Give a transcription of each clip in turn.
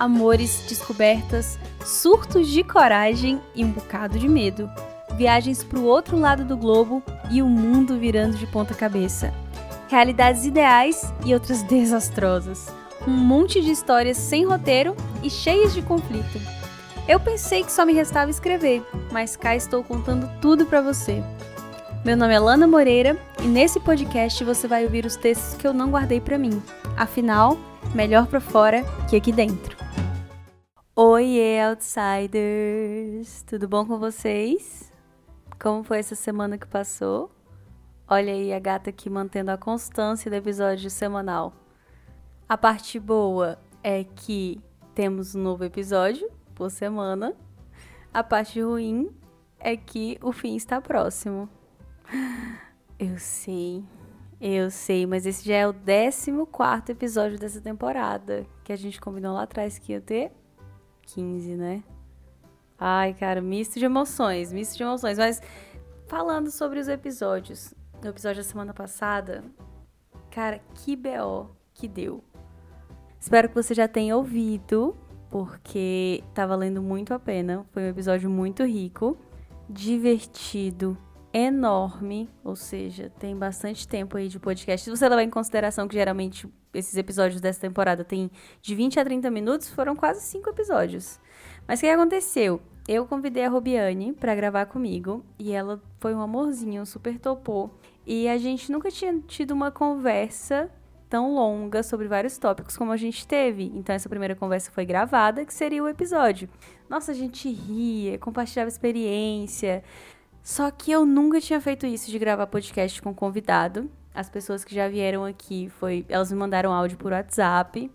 amores, descobertas, surtos de coragem e um bocado de medo. Viagens para o outro lado do globo e o mundo virando de ponta cabeça. Realidades ideais e outras desastrosas. Um monte de histórias sem roteiro e cheias de conflito. Eu pensei que só me restava escrever, mas cá estou contando tudo para você. Meu nome é Lana Moreira e nesse podcast você vai ouvir os textos que eu não guardei para mim. Afinal, melhor para fora que aqui dentro. Oi, outsiders! Tudo bom com vocês? Como foi essa semana que passou? Olha aí a gata aqui mantendo a constância do episódio semanal. A parte boa é que temos um novo episódio por semana. A parte ruim é que o fim está próximo. Eu sei, eu sei, mas esse já é o 14 episódio dessa temporada. Que a gente combinou lá atrás que ia ter 15, né? Ai, cara, misto de emoções, misto de emoções. Mas falando sobre os episódios, no episódio da semana passada, cara, que BO que deu. Espero que você já tenha ouvido, porque tá valendo muito a pena. Foi um episódio muito rico, divertido, enorme, ou seja, tem bastante tempo aí de podcast. Se você levar em consideração que geralmente esses episódios dessa temporada têm de 20 a 30 minutos, foram quase 5 episódios. Mas o que aconteceu? Eu convidei a Robiane para gravar comigo e ela foi um amorzinho, super topou. E a gente nunca tinha tido uma conversa tão longa sobre vários tópicos como a gente teve. Então essa primeira conversa foi gravada, que seria o episódio. Nossa, a gente ria, compartilhava experiência, só que eu nunca tinha feito isso de gravar podcast com convidado. As pessoas que já vieram aqui foi, elas me mandaram áudio por WhatsApp.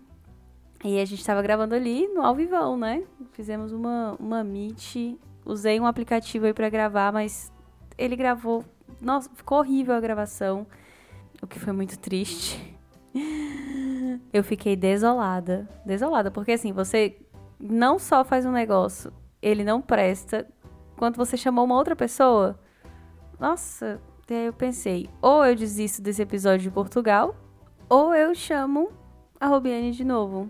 E a gente tava gravando ali no ao vivão, né? Fizemos uma uma meet, usei um aplicativo aí para gravar, mas ele gravou, nossa, ficou horrível a gravação, o que foi muito triste. Eu fiquei desolada, desolada, porque assim, você não só faz um negócio, ele não presta, quando você chamou uma outra pessoa, nossa, daí eu pensei, ou eu desisto desse episódio de Portugal, ou eu chamo a Robiane de novo.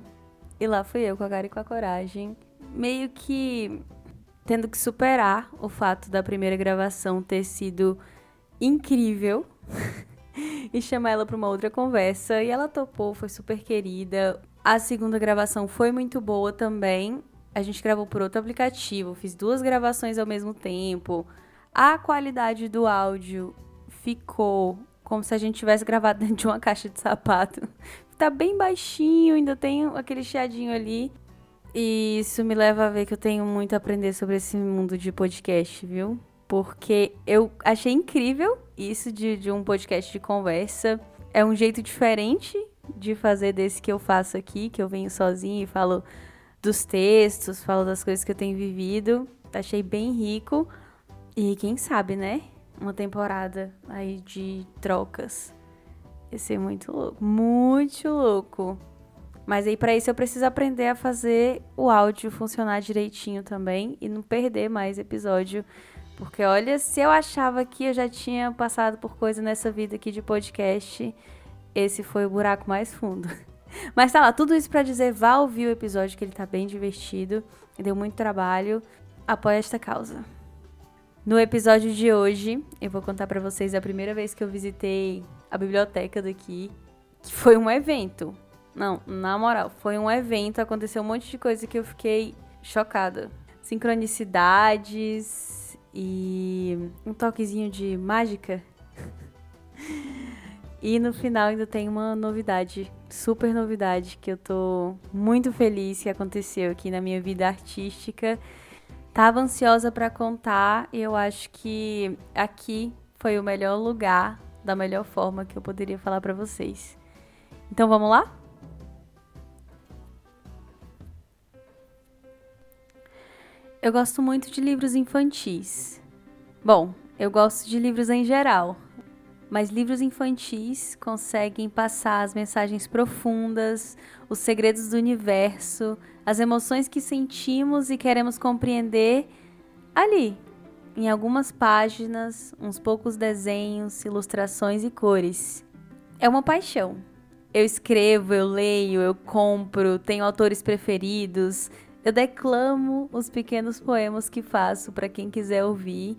E lá fui eu com a cara e com a coragem, meio que tendo que superar o fato da primeira gravação ter sido incrível e chamar ela para uma outra conversa. E ela topou, foi super querida. A segunda gravação foi muito boa também a gente gravou por outro aplicativo, fiz duas gravações ao mesmo tempo. A qualidade do áudio ficou como se a gente tivesse gravado dentro de uma caixa de sapato. Tá bem baixinho, ainda tem aquele chiadinho ali. E isso me leva a ver que eu tenho muito a aprender sobre esse mundo de podcast, viu? Porque eu achei incrível isso de, de um podcast de conversa. É um jeito diferente de fazer desse que eu faço aqui, que eu venho sozinho e falo dos textos, falo das coisas que eu tenho vivido. Achei bem rico. E quem sabe, né? Uma temporada aí de trocas. Ia ser muito louco. Muito louco. Mas aí para isso eu preciso aprender a fazer o áudio funcionar direitinho também e não perder mais episódio. Porque olha, se eu achava que eu já tinha passado por coisa nessa vida aqui de podcast, esse foi o buraco mais fundo. Mas tá lá, tudo isso para dizer, vá ouvir o episódio que ele tá bem divertido, deu muito trabalho, apoia esta causa. No episódio de hoje, eu vou contar para vocês a primeira vez que eu visitei a biblioteca daqui, que foi um evento. Não, na moral, foi um evento, aconteceu um monte de coisa que eu fiquei chocada. Sincronicidades e um toquezinho de mágica. E no final ainda tem uma novidade, super novidade, que eu tô muito feliz que aconteceu aqui na minha vida artística. Tava ansiosa para contar e eu acho que aqui foi o melhor lugar, da melhor forma que eu poderia falar para vocês. Então vamos lá? Eu gosto muito de livros infantis. Bom, eu gosto de livros em geral, mas livros infantis conseguem passar as mensagens profundas, os segredos do universo, as emoções que sentimos e queremos compreender ali, em algumas páginas, uns poucos desenhos, ilustrações e cores. É uma paixão. Eu escrevo, eu leio, eu compro, tenho autores preferidos. Eu declamo os pequenos poemas que faço para quem quiser ouvir,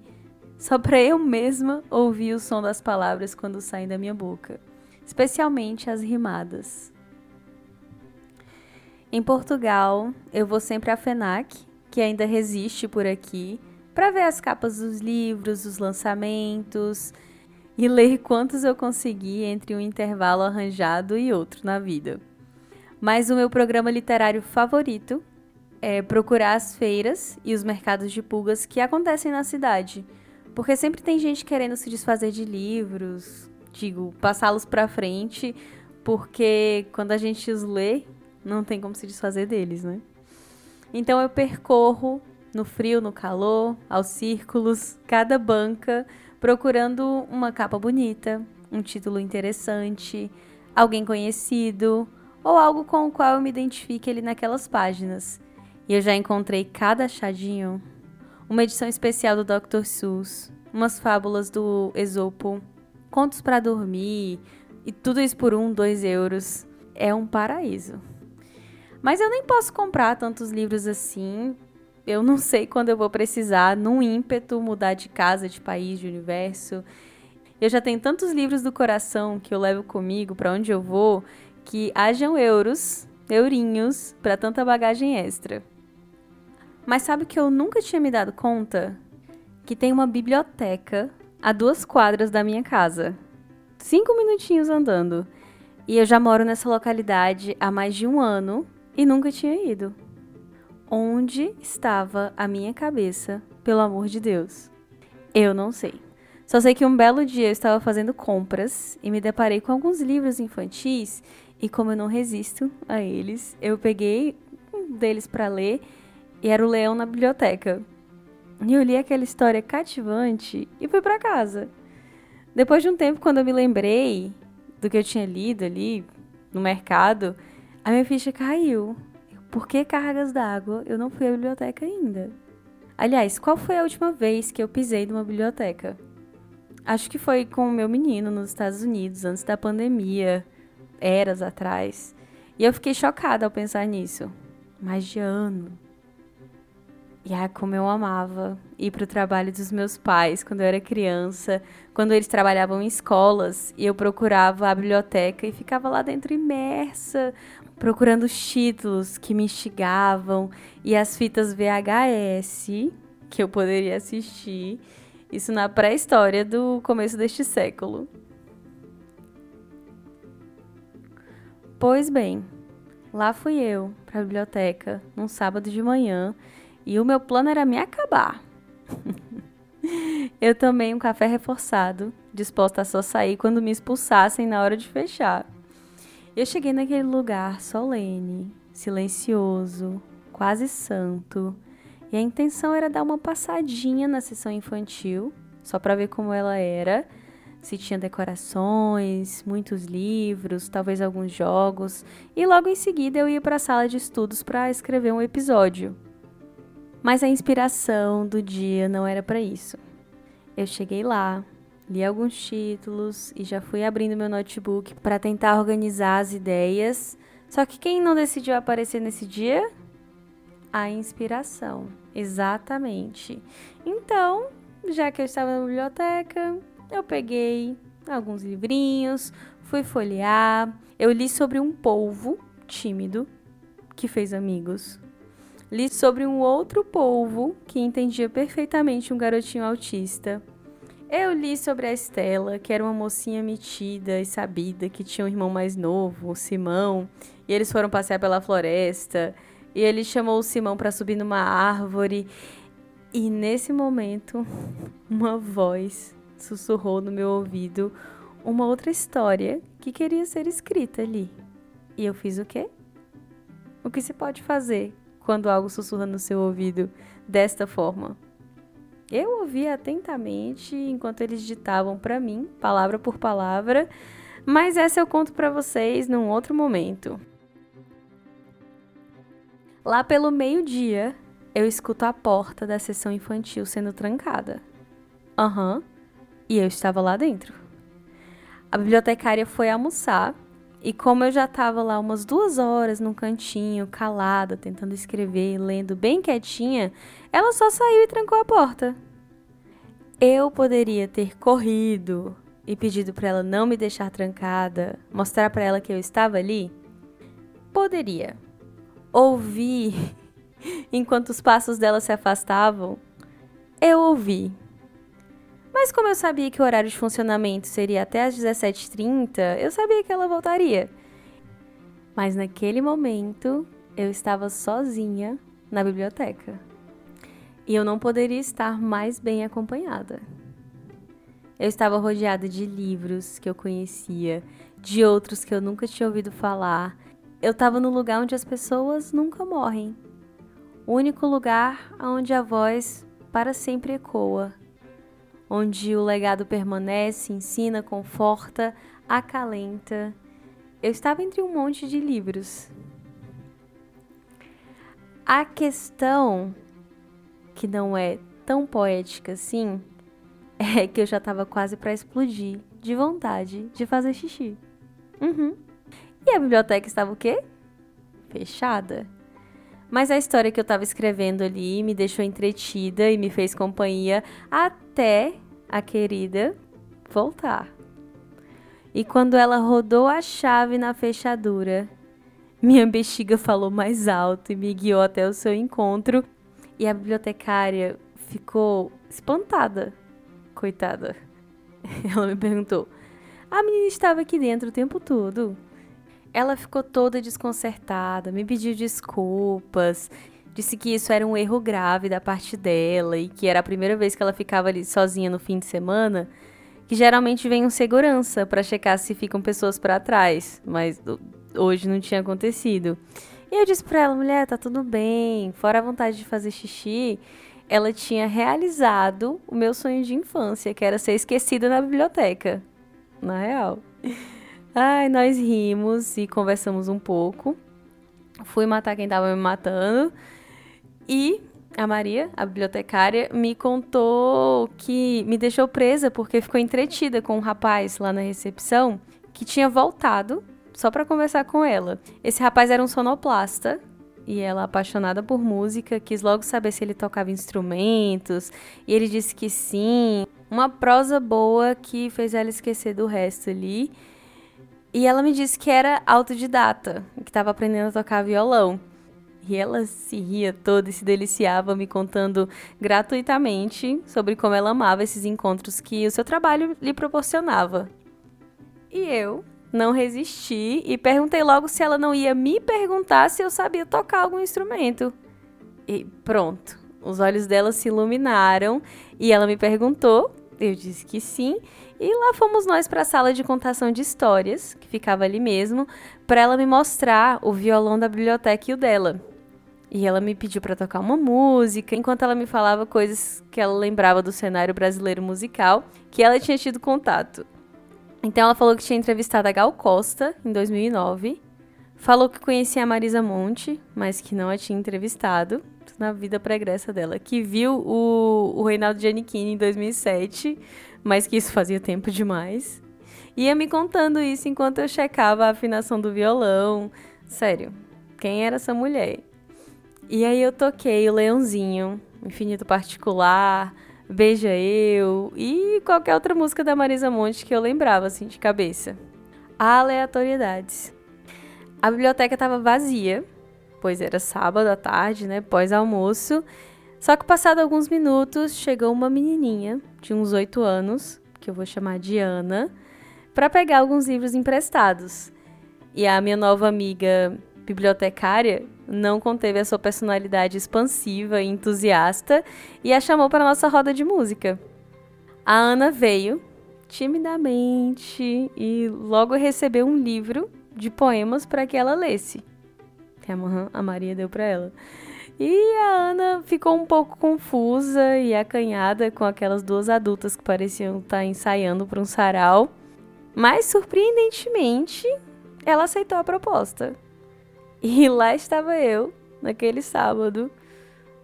só para eu mesma ouvir o som das palavras quando saem da minha boca, especialmente as rimadas. Em Portugal, eu vou sempre à FENAC, que ainda resiste por aqui, para ver as capas dos livros, os lançamentos e ler quantos eu consegui entre um intervalo arranjado e outro na vida. Mas o meu programa literário favorito é procurar as feiras e os mercados de pulgas que acontecem na cidade, porque sempre tem gente querendo se desfazer de livros, digo, passá-los para frente, porque quando a gente os lê, não tem como se desfazer deles, né? Então eu percorro no frio, no calor, aos círculos, cada banca, procurando uma capa bonita, um título interessante, alguém conhecido ou algo com o qual eu me identifique ali naquelas páginas. E eu já encontrei cada achadinho. Uma edição especial do Dr. Seuss, umas fábulas do Esopo, contos para dormir, e tudo isso por um, dois euros. É um paraíso. Mas eu nem posso comprar tantos livros assim. Eu não sei quando eu vou precisar, num ímpeto, mudar de casa, de país, de universo. Eu já tenho tantos livros do coração que eu levo comigo para onde eu vou que hajam euros, eurinhos, para tanta bagagem extra. Mas sabe que eu nunca tinha me dado conta? Que tem uma biblioteca a duas quadras da minha casa. Cinco minutinhos andando. E eu já moro nessa localidade há mais de um ano e nunca tinha ido. Onde estava a minha cabeça, pelo amor de Deus? Eu não sei. Só sei que um belo dia eu estava fazendo compras e me deparei com alguns livros infantis e como eu não resisto a eles, eu peguei um deles para ler e era o Leão na biblioteca. E eu li aquela história cativante e fui para casa. Depois de um tempo, quando eu me lembrei do que eu tinha lido ali no mercado, a minha ficha caiu. Por que cargas d'água? Eu não fui à biblioteca ainda. Aliás, qual foi a última vez que eu pisei numa biblioteca? Acho que foi com o meu menino nos Estados Unidos, antes da pandemia, eras atrás. E eu fiquei chocada ao pensar nisso. Mais de ano. E ai, como eu amava ir para o trabalho dos meus pais quando eu era criança, quando eles trabalhavam em escolas e eu procurava a biblioteca e ficava lá dentro imersa, procurando os títulos que me instigavam e as fitas VHS que eu poderia assistir. Isso na pré-história do começo deste século. Pois bem, lá fui eu para a biblioteca num sábado de manhã e o meu plano era me acabar. eu tomei um café reforçado, disposta a só sair quando me expulsassem na hora de fechar. Eu cheguei naquele lugar solene, silencioso, quase santo, e a intenção era dar uma passadinha na sessão infantil, só para ver como ela era, se tinha decorações, muitos livros, talvez alguns jogos, e logo em seguida eu ia para a sala de estudos para escrever um episódio. Mas a inspiração do dia não era para isso. Eu cheguei lá, li alguns títulos e já fui abrindo meu notebook para tentar organizar as ideias. Só que quem não decidiu aparecer nesse dia? A inspiração. Exatamente. Então, já que eu estava na biblioteca, eu peguei alguns livrinhos, fui folhear. Eu li sobre um polvo tímido que fez amigos Li sobre um outro polvo que entendia perfeitamente um garotinho autista. Eu li sobre a Estela, que era uma mocinha metida e sabida, que tinha um irmão mais novo, o Simão, e eles foram passear pela floresta, e ele chamou o Simão para subir numa árvore, e nesse momento, uma voz sussurrou no meu ouvido uma outra história que queria ser escrita ali. E eu fiz o quê? O que se pode fazer quando algo sussurra no seu ouvido desta forma. Eu ouvia atentamente enquanto eles ditavam para mim, palavra por palavra, mas essa eu conto para vocês num outro momento. Lá pelo meio-dia, eu escuto a porta da sessão infantil sendo trancada. Aham, uhum, e eu estava lá dentro. A bibliotecária foi almoçar E como eu já estava lá umas duas horas num cantinho, calada, tentando escrever, lendo bem quietinha, ela só saiu e trancou a porta. Eu poderia ter corrido e pedido para ela não me deixar trancada, mostrar para ela que eu estava ali? Poderia. Ouvi enquanto os passos dela se afastavam. Eu ouvi. Mas como eu sabia que o horário de funcionamento seria até às 17h30, eu sabia que ela voltaria. Mas naquele momento, eu estava sozinha na biblioteca. E eu não poderia estar mais bem acompanhada. Eu estava rodeada de livros que eu conhecia, de outros que eu nunca tinha ouvido falar. Eu estava no lugar onde as pessoas nunca morrem. O único lugar onde a voz para sempre ecoa onde o legado permanece, ensina, conforta, acalenta. Eu estava entre um monte de livros. A questão que não é tão poética assim é que eu já estava quase para explodir de vontade de fazer xixi. Uhum. E a biblioteca estava o quê? Fechada. Mas a história que eu estava escrevendo ali me deixou entretida e me fez companhia até a querida voltar. E quando ela rodou a chave na fechadura, minha bexiga falou mais alto e me guiou até o seu encontro. E a bibliotecária ficou espantada. Coitada. Ela me perguntou: A menina estava aqui dentro o tempo todo? Ela ficou toda desconcertada, me pediu desculpas, disse que isso era um erro grave da parte dela e que era a primeira vez que ela ficava ali sozinha no fim de semana, que geralmente vem um segurança para checar se ficam pessoas para trás, mas hoje não tinha acontecido. E eu disse para ela, mulher, tá tudo bem, fora a vontade de fazer xixi, ela tinha realizado o meu sonho de infância, que era ser esquecida na biblioteca. Na real. Ai, nós rimos e conversamos um pouco. Fui matar quem tava me matando. E a Maria, a bibliotecária, me contou que me deixou presa porque ficou entretida com um rapaz lá na recepção que tinha voltado só para conversar com ela. Esse rapaz era um sonoplasta e ela, apaixonada por música, quis logo saber se ele tocava instrumentos, e ele disse que sim. Uma prosa boa que fez ela esquecer do resto ali. E ela me disse que era autodidata, que estava aprendendo a tocar violão. E ela se ria toda e se deliciava me contando gratuitamente sobre como ela amava esses encontros que o seu trabalho lhe proporcionava. E eu não resisti e perguntei logo se ela não ia me perguntar se eu sabia tocar algum instrumento. E pronto, os olhos dela se iluminaram e ela me perguntou, eu disse que sim, e lá fomos nós para a sala de contação de histórias, que ficava ali mesmo, para ela me mostrar o violão da biblioteca e o dela. E ela me pediu para tocar uma música, enquanto ela me falava coisas que ela lembrava do cenário brasileiro musical, que ela tinha tido contato. Então ela falou que tinha entrevistado a Gal Costa em 2009, falou que conhecia a Marisa Monte, mas que não a tinha entrevistado na vida pregressa dela, que viu o, o Reinaldo Giannichini em 2007, mas que isso fazia tempo demais. Ia me contando isso enquanto eu checava a afinação do violão. Sério, quem era essa mulher? E aí eu toquei o Leãozinho, Infinito Particular, Beija Eu e qualquer outra música da Marisa Monte que eu lembrava assim de cabeça. Aleatoriedades. A biblioteca estava vazia, pois era sábado à tarde, né, pós-almoço, só que passado alguns minutos, chegou uma menininha de uns oito anos, que eu vou chamar de Ana, para pegar alguns livros emprestados. E a minha nova amiga bibliotecária não conteve a sua personalidade expansiva e entusiasta e a chamou para nossa roda de música. A Ana veio timidamente e logo recebeu um livro de poemas para que ela lesse. Que a Maria deu para ela. E a Ana ficou um pouco confusa e acanhada com aquelas duas adultas que pareciam estar ensaiando para um sarau. Mas, surpreendentemente, ela aceitou a proposta. E lá estava eu, naquele sábado,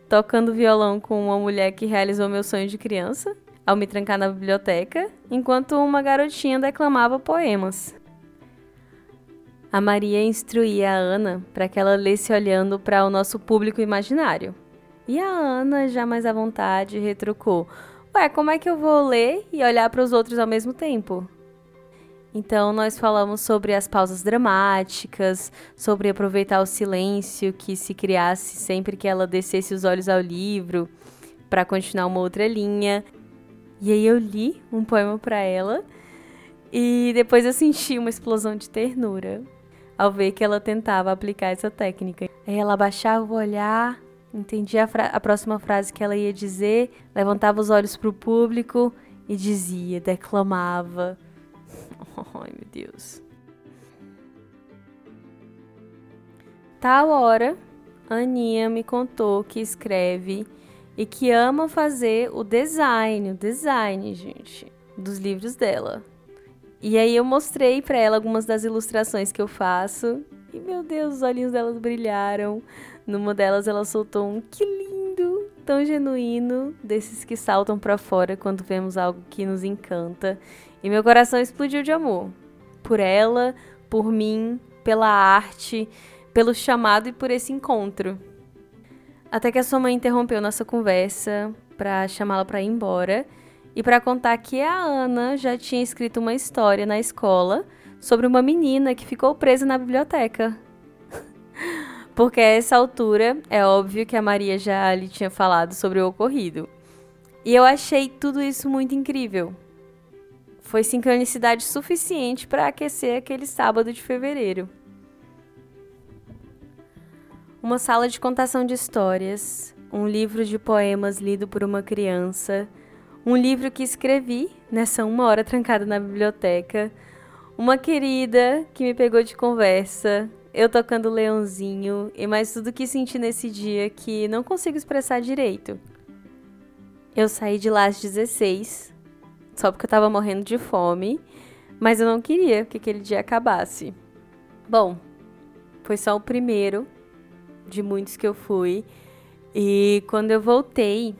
tocando violão com uma mulher que realizou meu sonho de criança, ao me trancar na biblioteca, enquanto uma garotinha declamava poemas. A Maria instruía a Ana para que ela lesse olhando para o nosso público imaginário. E a Ana, já mais à vontade, retrucou: Ué, como é que eu vou ler e olhar para os outros ao mesmo tempo? Então, nós falamos sobre as pausas dramáticas, sobre aproveitar o silêncio que se criasse sempre que ela descesse os olhos ao livro para continuar uma outra linha. E aí eu li um poema para ela e depois eu senti uma explosão de ternura ao ver que ela tentava aplicar essa técnica. Aí ela baixava o olhar, entendia a, a próxima frase que ela ia dizer, levantava os olhos para o público e dizia, declamava. Ai, meu Deus. Tal hora, Aninha me contou que escreve e que ama fazer o design, o design, gente, dos livros dela. E aí eu mostrei para ela algumas das ilustrações que eu faço. E meu Deus, os olhinhos delas brilharam. Numa delas ela soltou um que lindo, tão genuíno, desses que saltam para fora quando vemos algo que nos encanta. E meu coração explodiu de amor. Por ela, por mim, pela arte, pelo chamado e por esse encontro. Até que a sua mãe interrompeu nossa conversa para chamá-la para ir embora e para contar que a Ana já tinha escrito uma história na escola sobre uma menina que ficou presa na biblioteca. Porque a essa altura é óbvio que a Maria já lhe tinha falado sobre o ocorrido. E eu achei tudo isso muito incrível. Foi sincronicidade suficiente para aquecer aquele sábado de fevereiro. Uma sala de contação de histórias, um livro de poemas lido por uma criança um livro que escrevi nessa uma hora trancada na biblioteca, uma querida que me pegou de conversa, eu tocando leãozinho e mais tudo que senti nesse dia que não consigo expressar direito. Eu saí de lá às 16, só porque eu tava morrendo de fome, mas eu não queria que aquele dia acabasse. Bom, foi só o primeiro de muitos que eu fui. E quando eu voltei,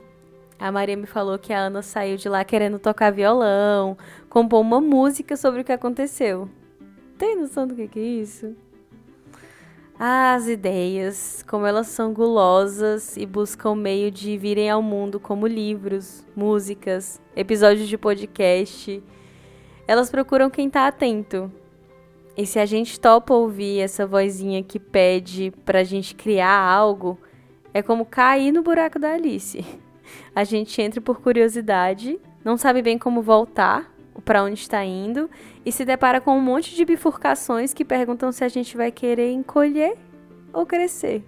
a Maria me falou que a Ana saiu de lá querendo tocar violão, compor uma música sobre o que aconteceu. Tem noção do que, que é isso? As ideias, como elas são gulosas e buscam meio de virem ao mundo como livros, músicas, episódios de podcast. Elas procuram quem tá atento. E se a gente topa ouvir essa vozinha que pede pra gente criar algo, é como cair no buraco da Alice. A gente entra por curiosidade, não sabe bem como voltar, para onde está indo, e se depara com um monte de bifurcações que perguntam se a gente vai querer encolher ou crescer.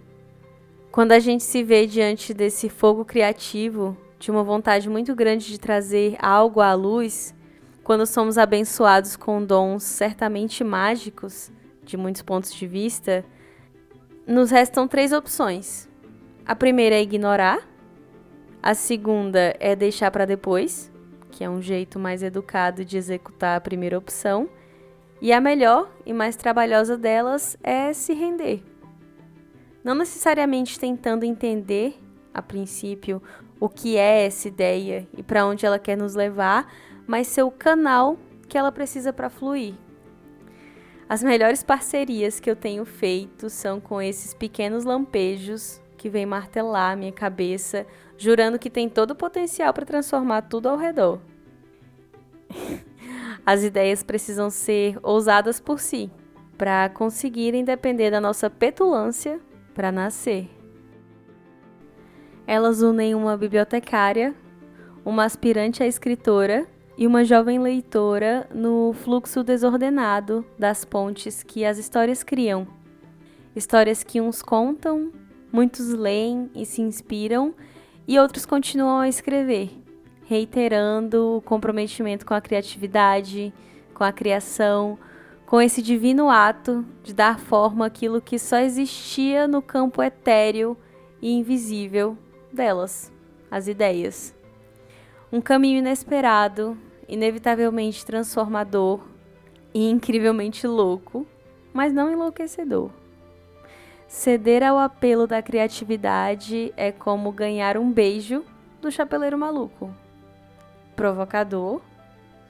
Quando a gente se vê diante desse fogo criativo, de uma vontade muito grande de trazer algo à luz, quando somos abençoados com dons certamente mágicos, de muitos pontos de vista, nos restam três opções. A primeira é ignorar, a segunda é deixar para depois, que é um jeito mais educado de executar a primeira opção. E a melhor e mais trabalhosa delas é se render. Não necessariamente tentando entender, a princípio, o que é essa ideia e para onde ela quer nos levar, mas ser o canal que ela precisa para fluir. As melhores parcerias que eu tenho feito são com esses pequenos lampejos que vêm martelar minha cabeça jurando que tem todo o potencial para transformar tudo ao redor. As ideias precisam ser ousadas por si, para conseguirem depender da nossa petulância para nascer. Elas unem uma bibliotecária, uma aspirante a escritora e uma jovem leitora no fluxo desordenado das pontes que as histórias criam. Histórias que uns contam, muitos leem e se inspiram e outros continuam a escrever, reiterando o comprometimento com a criatividade, com a criação, com esse divino ato de dar forma àquilo que só existia no campo etéreo e invisível delas, as ideias. Um caminho inesperado, inevitavelmente transformador e incrivelmente louco, mas não enlouquecedor. Ceder ao apelo da criatividade é como ganhar um beijo do chapeleiro maluco. Provocador,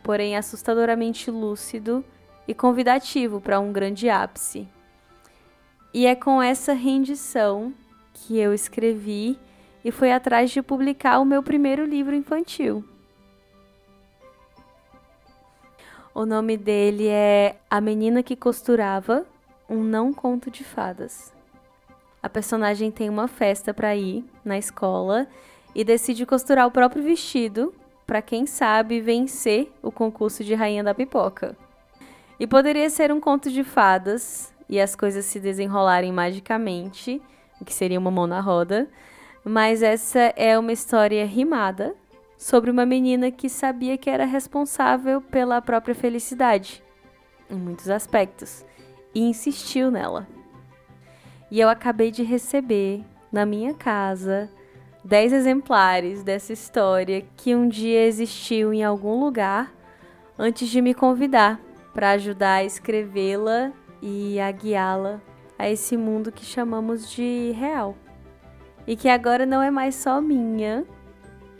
porém assustadoramente lúcido e convidativo para um grande ápice. E é com essa rendição que eu escrevi e fui atrás de publicar o meu primeiro livro infantil. O nome dele é A Menina que Costurava, um não conto de fadas. A personagem tem uma festa para ir na escola e decide costurar o próprio vestido para quem sabe vencer o concurso de rainha da pipoca. E poderia ser um conto de fadas e as coisas se desenrolarem magicamente, o que seria uma mão na roda, mas essa é uma história rimada sobre uma menina que sabia que era responsável pela própria felicidade, em muitos aspectos, e insistiu nela. E eu acabei de receber na minha casa 10 exemplares dessa história que um dia existiu em algum lugar antes de me convidar para ajudar a escrevê-la e a guiá-la a esse mundo que chamamos de real. E que agora não é mais só minha,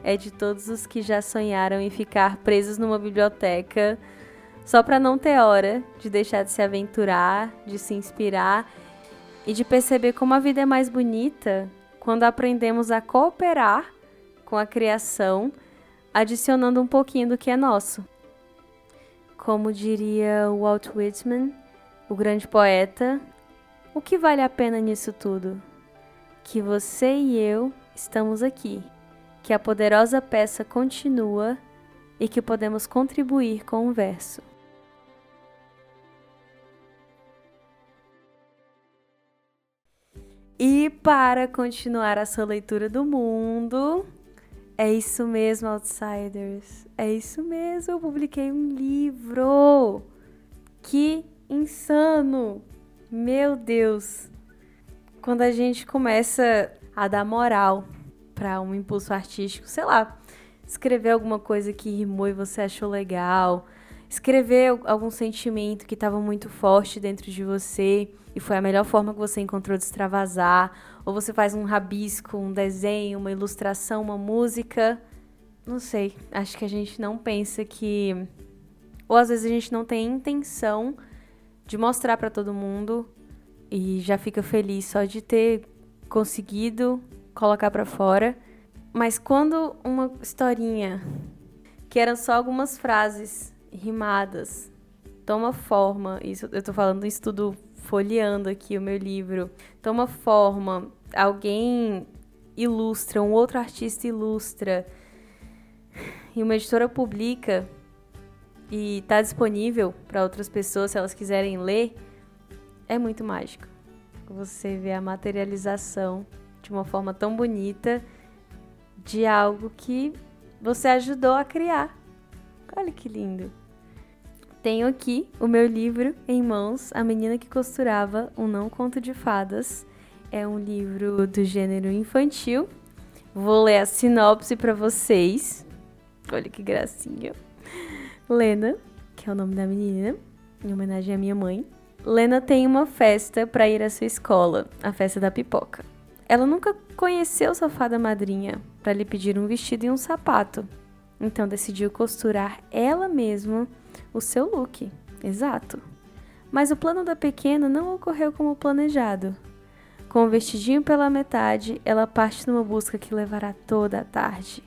é de todos os que já sonharam em ficar presos numa biblioteca só para não ter hora de deixar de se aventurar, de se inspirar e de perceber como a vida é mais bonita quando aprendemos a cooperar com a criação, adicionando um pouquinho do que é nosso. Como diria Walt Whitman, o grande poeta, o que vale a pena nisso tudo? Que você e eu estamos aqui, que a poderosa peça continua e que podemos contribuir com o verso. E para continuar a sua leitura do mundo, é isso mesmo, Outsiders. É isso mesmo, eu publiquei um livro. Que insano! Meu Deus! Quando a gente começa a dar moral para um impulso artístico, sei lá, escrever alguma coisa que rimou e você achou legal, escrever algum sentimento que estava muito forte dentro de você e foi a melhor forma que você encontrou de extravasar, ou você faz um rabisco, um desenho, uma ilustração, uma música. Não sei, acho que a gente não pensa que. Ou às vezes a gente não tem intenção de mostrar para todo mundo e já fica feliz só de ter conseguido colocar para fora. Mas quando uma historinha, que eram só algumas frases rimadas, toma forma, isso eu tô falando isso tudo folheando aqui o meu livro, toma forma, alguém ilustra, um outro artista ilustra, e uma editora publica e está disponível para outras pessoas se elas quiserem ler, é muito mágico. Você vê a materialização de uma forma tão bonita de algo que você ajudou a criar. Olha que lindo! Tenho aqui o meu livro em mãos, A Menina que Costurava, um não conto de fadas. É um livro do gênero infantil. Vou ler a sinopse para vocês. Olha que gracinha. Lena, que é o nome da menina, em homenagem à minha mãe. Lena tem uma festa para ir à sua escola, a festa da pipoca. Ela nunca conheceu sua fada madrinha para lhe pedir um vestido e um sapato. Então decidiu costurar ela mesma o seu look. Exato. Mas o plano da pequena não ocorreu como planejado. Com o vestidinho pela metade, ela parte numa busca que levará toda a tarde.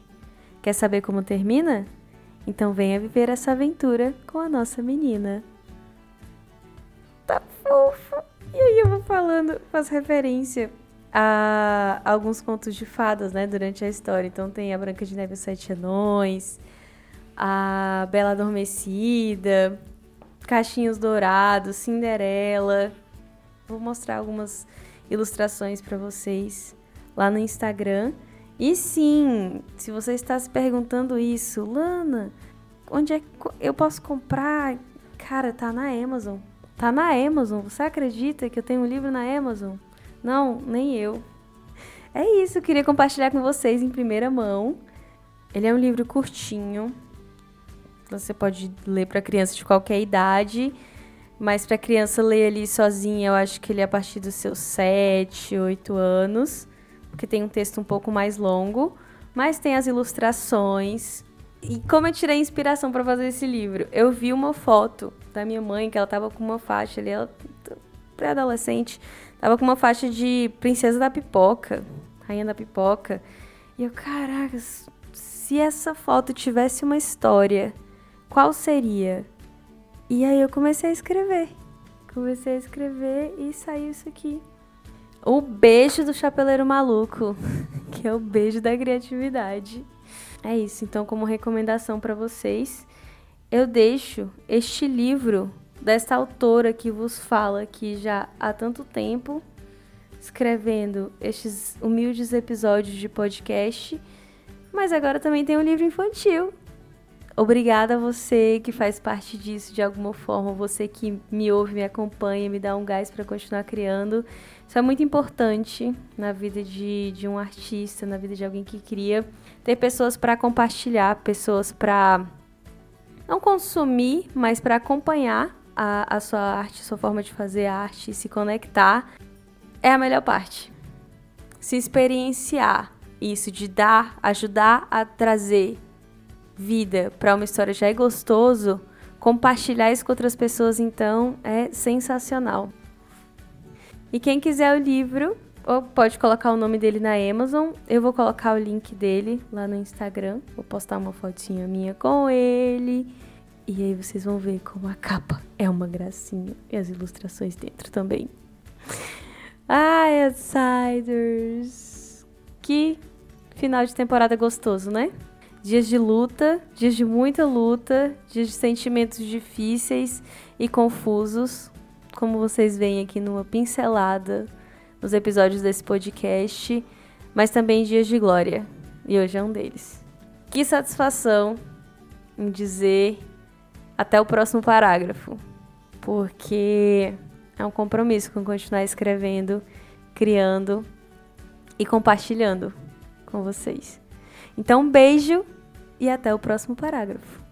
Quer saber como termina? Então venha viver essa aventura com a nossa menina. Tá fofo! E aí eu vou falando, faz referência a alguns contos de fadas, né, durante a história. Então tem a Branca de Neve e os Sete Anões, a Bela Adormecida, Cachinhos Dourados, Cinderela. Vou mostrar algumas ilustrações para vocês lá no Instagram. E sim, se você está se perguntando isso, Lana, onde é que eu posso comprar? Cara, tá na Amazon. Tá na Amazon. Você acredita que eu tenho um livro na Amazon? Não, nem eu. É isso, eu queria compartilhar com vocês em primeira mão. Ele é um livro curtinho, você pode ler para criança de qualquer idade, mas para criança ler ali sozinha, eu acho que ele é a partir dos seus 7, 8 anos, porque tem um texto um pouco mais longo, mas tem as ilustrações. E como eu tirei inspiração para fazer esse livro? Eu vi uma foto da minha mãe que ela tava com uma faixa ali, ela pré-adolescente, Tava com uma faixa de Princesa da Pipoca, Rainha da Pipoca. E eu, caraca, se essa foto tivesse uma história, qual seria? E aí eu comecei a escrever. Comecei a escrever e saiu isso aqui. O beijo do chapeleiro maluco, que é o beijo da criatividade. É isso, então como recomendação para vocês, eu deixo este livro desta autora que vos fala aqui já há tanto tempo, escrevendo estes humildes episódios de podcast, mas agora também tem um livro infantil. Obrigada a você que faz parte disso de alguma forma, você que me ouve, me acompanha, me dá um gás para continuar criando. Isso é muito importante na vida de, de um artista, na vida de alguém que cria. Ter pessoas para compartilhar, pessoas para não consumir, mas para acompanhar a, a sua arte, sua forma de fazer arte, se conectar, é a melhor parte. Se experienciar isso, de dar, ajudar a trazer vida para uma história já é gostoso, compartilhar isso com outras pessoas então é sensacional. E quem quiser o livro, pode colocar o nome dele na Amazon. Eu vou colocar o link dele lá no Instagram. Vou postar uma fotinha minha com ele. E aí vocês vão ver como a capa é uma gracinha. E as ilustrações dentro também. Ai, Outsiders! Que final de temporada gostoso, né? Dias de luta, dias de muita luta, dias de sentimentos difíceis e confusos, como vocês veem aqui numa pincelada nos episódios desse podcast, mas também dias de glória. E hoje é um deles. Que satisfação em dizer até o próximo parágrafo, porque é um compromisso com continuar escrevendo, criando e compartilhando com vocês. Então, um beijo e até o próximo parágrafo.